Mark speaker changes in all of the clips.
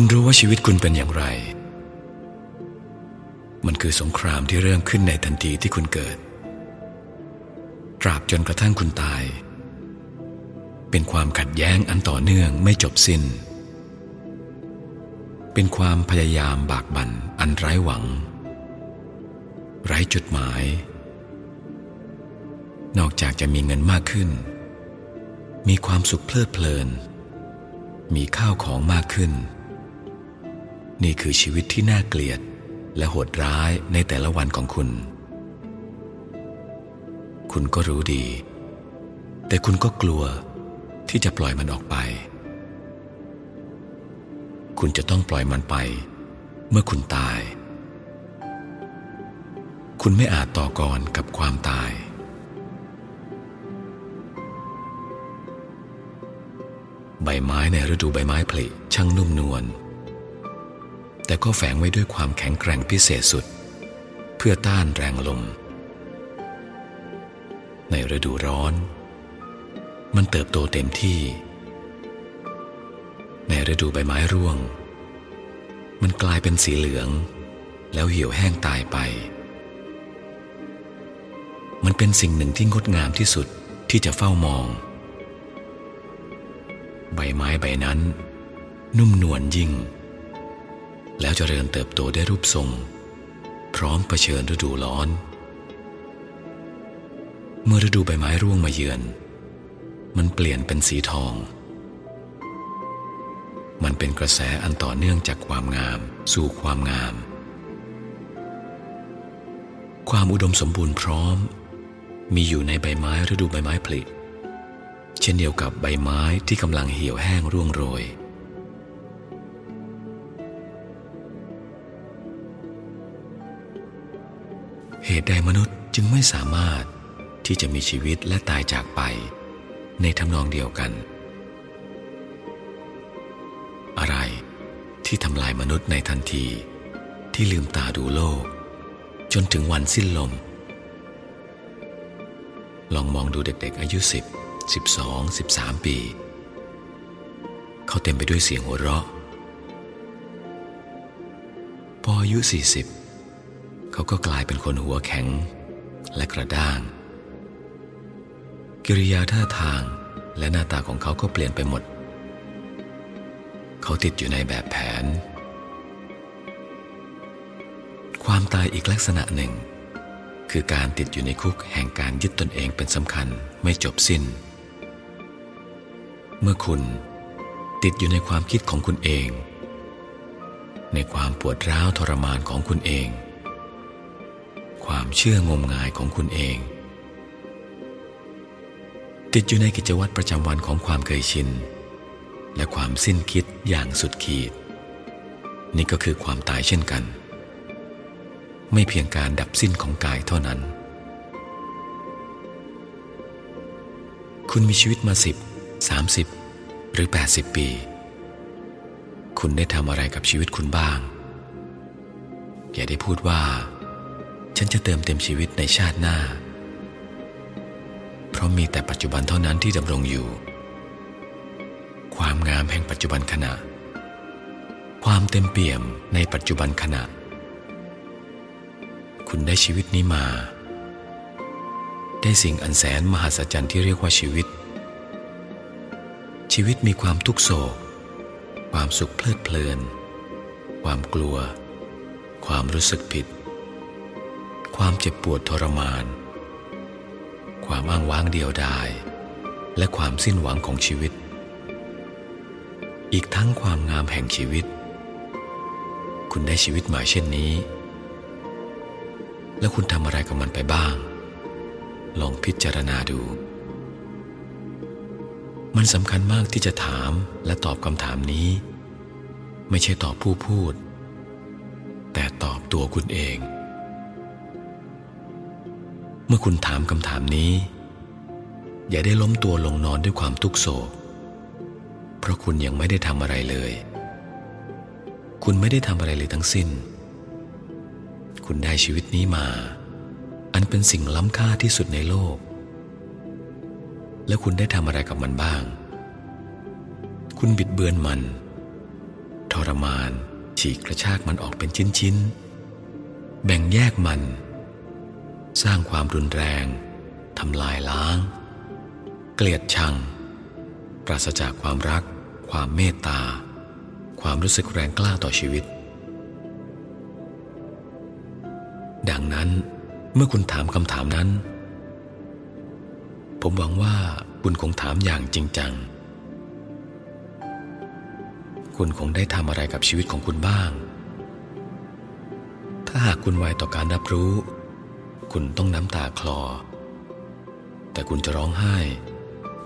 Speaker 1: คุณรู้ว่าชีวิตคุณเป็นอย่างไร มันคือสงครามที่เริ่มขึ้นในทันทีที่คุณเกิด ตราบจนกระทั่งคุณตาย เป็นความขัดแย้งอันต่อเนื่องไม่จบสิน้น เป็นความพยายามบากบั่นอันไร้หวัง ไร้จุดหมาย นอกจากจะมีเงินมากขึ้น มีความสุขเพลิดเพลิน มีข้าวของมากขึ้น นี่คือชีวิตที่น่าเกลียด และโหดร้ายในแต่ละวันของคุณ คุณก็รู้ดี แต่คุณก็กลัวที่จะปล่อยมันออกไป คุณจะต้องปล่อยมันไป เมื่อคุณตาย คุณไม่อาจต่อกรกับความตายใบไม้ในฤดูใบไม้ผลิช่างนุ่มนวล แต่ก็แฝงไว้ด้วยความแข็งแกร่งพิเศษสุด เพื่อต้านแรงลม ในฤดูร้อน มันเติบโตเต็มที่ ในฤดูใบไม้ร่วง มันกลายเป็นสีเหลือง แล้วเหี่ยวแห้งตายไป มันเป็นสิ่งหนึ่งที่งดงามที่สุดที่จะเฝ้ามอง ใบไม้ใบนั้น นุ่มนวลยิ่ง แล้วจเจริญเติบโตได้รูปทรง พร้อมเผชิญฤดูร้อน เมื่อฤดูใบไม้ร่วงมาเยือน มันเปลี่ยนเป็นสีทอง มันเป็นกระแสอันต่อเนื่องจากความงาม สู่ความงาม ความอุดมสมบูรณ์พร้อม มีอยู่ในใบไม้ฤดูใบไม้ผลิเช่นเดียวกับใบไม้ที่กำลังเหี่ยวแห้งร่วงโรย ตุใดมนุษย์จึงไม่สามารถที่จะมีชีวิตและตายจากไป ในทำนองเดียวกัน อะไรที่ทำลายมนุษย์ในทันทีที่ลืมตาดูโลก จนถึงวันสิ้นลม ลองมองดูเด็กๆอายุ 10 12 13 ปี เขาเต็มไปด้วยเสียงหัวเราะ พออายุ 40 เขาก็กลายเป็นคนหัวแข็ง และกระด้าง กิริยาท่าทางและหน้าตาของเขาก็เปลี่ยนไปหมด เขาติดอยู่ในแบบแผน ความตายอีกลักษณะหนึ่ง คือการติดอยู่ในคุกแห่งการยึดตนเองเป็นสำคัญไม่จบสิ้น เมื่อคุณติดอยู่ในความคิดของคุณเอง ในความปวดร้าวทรมานของคุณเอง ความเชื่องมงายของคุณเอง ติดอยู่ในกิจวัตรประจำวันของความเคยชิน และความสิ้นคิดอย่างสุดขีด นี่ก็คือความตายเช่นกัน ไม่เพียงการดับสิ้นของกายเท่านั้น คุณมีชีวิตมาสิบสามสิบหรือแปดสิบปี คุณได้ทำอะไรกับชีวิตคุณบ้าง อย่าได้พูดว่า ฉันจะเติมเต็มชีวิตในชาติหน้า เพราะมีแต่ปัจจุบันเท่านั้นที่ดำรงอยู่ ความงามแห่งปัจจุบันขณะ ความเต็มเปี่ยมในปัจจุบันขณะ คุณได้ชีวิตนี้มา ได้สิ่งอันแสนมหัศจรรย์ที่เรียกว่าชีวิต ชีวิตมีความทุกโศก ความสุขเพลิดเพลิน ความกลัว ความรู้สึกผิด ความเจ็บปวดทรมาน ความอ้างว้างเดียวดาย และความสิ้นหวังของชีวิต อีกทั้งความงามแห่งชีวิต คุณได้ชีวิตม่เช่นนี้ แล้วคุณทำอะไรกับมันไปบ้าง ลองพิจารณาดู มันสำคัญมากที่จะถามและตอบคำถามนี้ ไม่ใช่ตอบผู้พูด แต่ตอบตัวคุณเอง เมื่อคุณถามคำถามนี้ อย่าได้ล้มตัวลงนอนด้วยความทุกโศก เพราะคุณยังไม่ได้ทำอะไรเลย คุณไม่ได้ทำอะไรเลยทั้งสิ้น คุณได้ชีวิตนี้มา อันเป็นสิ่งล้ำค่าที่สุดในโลก แล้วคุณได้ทำอะไรกับมันบ้าง คุณบิดเบือนมัน ทรมาน ฉีกกระชากมันออกเป็นชิ้นๆ แบ่งแยกมัน สร้างความรุนแรงทำลายล้าง เกลียดชัง ปราศจากความรัก ความเมตตา ความรู้สึกแรงกล้าต่อชีวิต ดังนั้นเมื่อคุณถามคำถามนั้น ผมหวังว่าคุณคงถามอย่างจริงจัง คุณคงได้ทำอะไรกับชีวิตของคุณบ้าง ถ้าหากคุณไวต่อการรับรู้ คุณต้องน้ำตาคลอ แต่คุณจะร้องไห้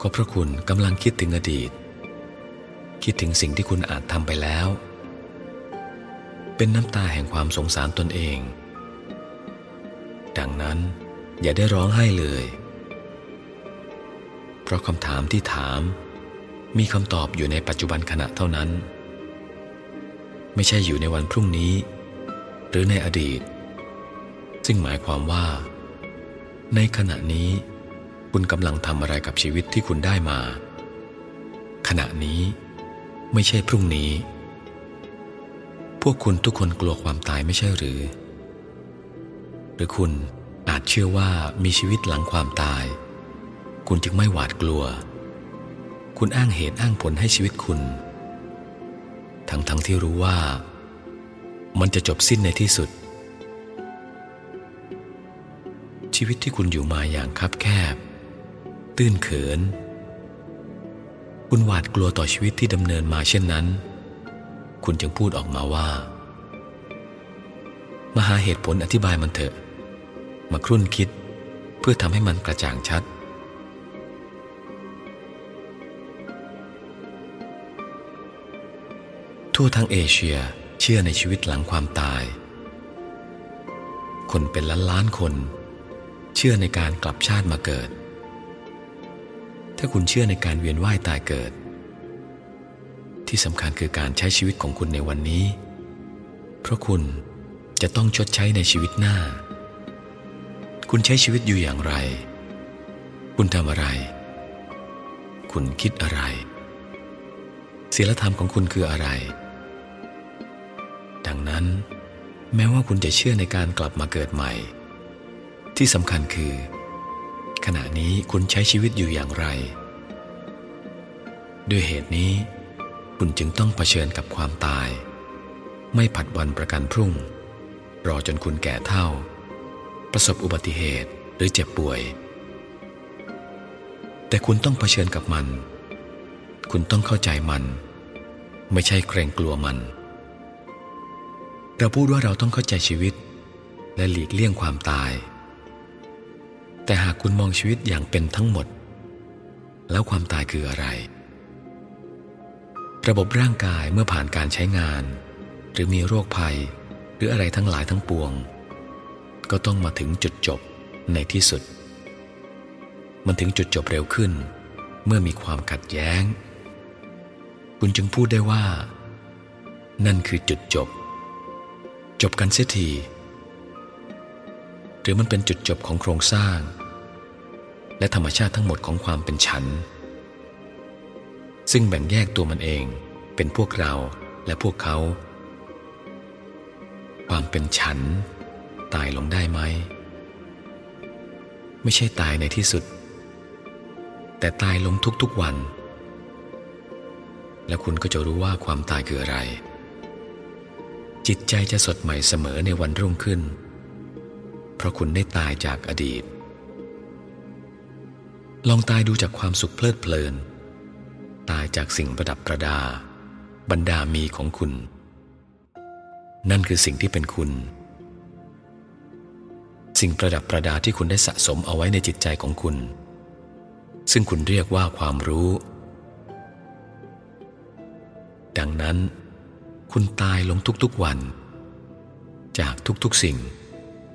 Speaker 1: ก็เพราะคุณกำลังคิดถึงอดีต คิดถึงสิ่งที่คุณอาจทำไปแล้ว เป็นน้ำตาแห่งความสงสารตนเอง ดังนั้นอย่าได้ร้องไห้เลย เพราะคำถามที่ถาม มีคำตอบอยู่ในปัจจุบันขณะเท่านั้น ไม่ใช่อยู่ในวันพรุ่งนี้ หรือในอดีต ซึ่งหมายความว่า ในขณะนี้ คุณกำลังทำอะไรกับชีวิตที่คุณได้มา ขณะนี้ไม่ใช่พรุ่งนี้ พวกคุณทุกคนกลัวความตายไม่ใช่หรือ หรือคุณอาจเชื่อว่ามีชีวิตหลังความตาย คุณจึงไม่หวาดกลัว คุณอ้างเหตุอ้างผลให้ชีวิตคุณ ทั้งทั้งที่รู้ว่า มันจะจบสิ้นในที่สุด ชีวิตที่คุณอยู่มาอย่างคับแคบ ตื้นเขิน คุณหวาดกลัวต่อชีวิตที่ดำเนินมาเช่นนั้น คุณจึงพูดออกมาว่า มาหาเหตุผลอธิบายมันเถอะ มาครุ่นคิดเพื่อทำให้มันกระจ่างชัด ทั่วทั้งเอเชียเชื่อในชีวิตหลังความตาย คนเป็นล้านล้านคน ชื่อในการกลับชาติมาเกิด ถ้าคุณเชื่อในการเวียนว่ายตายเกิด ที่สำคัญคือการใช้ชีวิตของคุณในวันนี้ เพราะคุณจะต้องชดใช้ในชีวิตหน้า คุณใช้ชีวิตอยู่อย่างไร คุณทำอะไร คุณคิดอะไรศีลธรรมของคุณคืออะไร ดังนั้น แม้ว่าคุณจะเชื่อในการกลับมาเกิดใหม่ ที่สำคัญคือ ขณะนี้คุณใช้ชีวิตอยู่อย่างไร ด้วยเหตุนี้ คุณจึงต้องเผชิญกับความตาย ไม่ผัดวันประกันพรุ่ง รอจนคุณแก่เท่า ประสบอุบัติเหตุหรือเจ็บป่วย แต่คุณต้องเผชิญกับมัน คุณต้องเข้าใจมัน ไม่ใช่เกรงกลัวมัน เราพูดว่าเราต้องเข้าใจชีวิตและหลีกเลี่ยงความตาย แต่หากคุณมองชีวิตอย่างเป็นทั้งหมด แล้วความตายคืออะไร ระบบร่างกายเมื่อผ่านการใช้งาน หรือมีโรคภัย หรืออะไรทั้งหลายทั้งปวง ก็ต้องมาถึงจุดจบในที่สุด มันถึงจุดจบเร็วขึ้น เมื่อมีความขัดแย้ง คุณจึงพูดได้ว่า นั่นคือจุดจบ จบกันเสียทีหรือมันเป็นจุดจบของโครงสร้าง และธรรมชาติทั้งหมดของความเป็นฉัน ซึ่งแบ่งแยกตัวมันเองเป็นพวกเราและพวกเขา ความเป็นฉัน ตายลงได้ไหม ไม่ใช่ตายในที่สุด แต่ตายลงทุกๆวัน และคุณก็จะรู้ว่าความตายคืออะไร จิตใจจะสดใหม่เสมอในวันรุ่งขึ้น เพราะคุณได้ตายจากอดีต ลองตายดูจากความสุขเพลิดเพลิน ตายจากสิ่งประดับประดา บรรดามีของคุณ นั่นคือสิ่งที่เป็นคุณ สิ่งประดับประดาที่คุณได้สะสมเอาไว้ในจิตใจของคุณ ซึ่งคุณเรียกว่าความรู้ ดังนั้น คุณตายลงทุกๆวัน จากทุกๆสิ่ง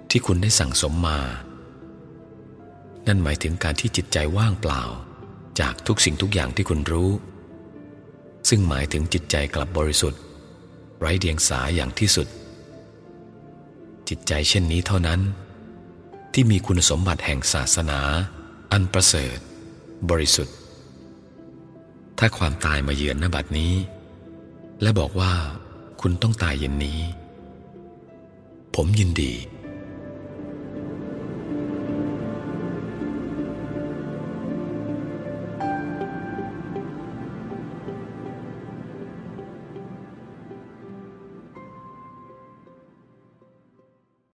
Speaker 1: ที่คุณได้สั่งสมมา นั่นหมายถึงการที่จิตใจว่างเปล่า จากทุกสิ่งทุกอย่างที่คุณรู้ ซึ่งหมายถึงจิตใจกลับบริสุทธิ์ ไร้เดียงสาอย่างที่สุด จิตใจเช่นนี้เท่านั้น ที่มีคุณสมบัติแห่งศาสนา อันประเสริฐ บริสุทธิ์ ถ้าความตายมาเยือนนบัดนี้ และบอกว่าคุณต้องตายเย็นนี้ ผมยินดี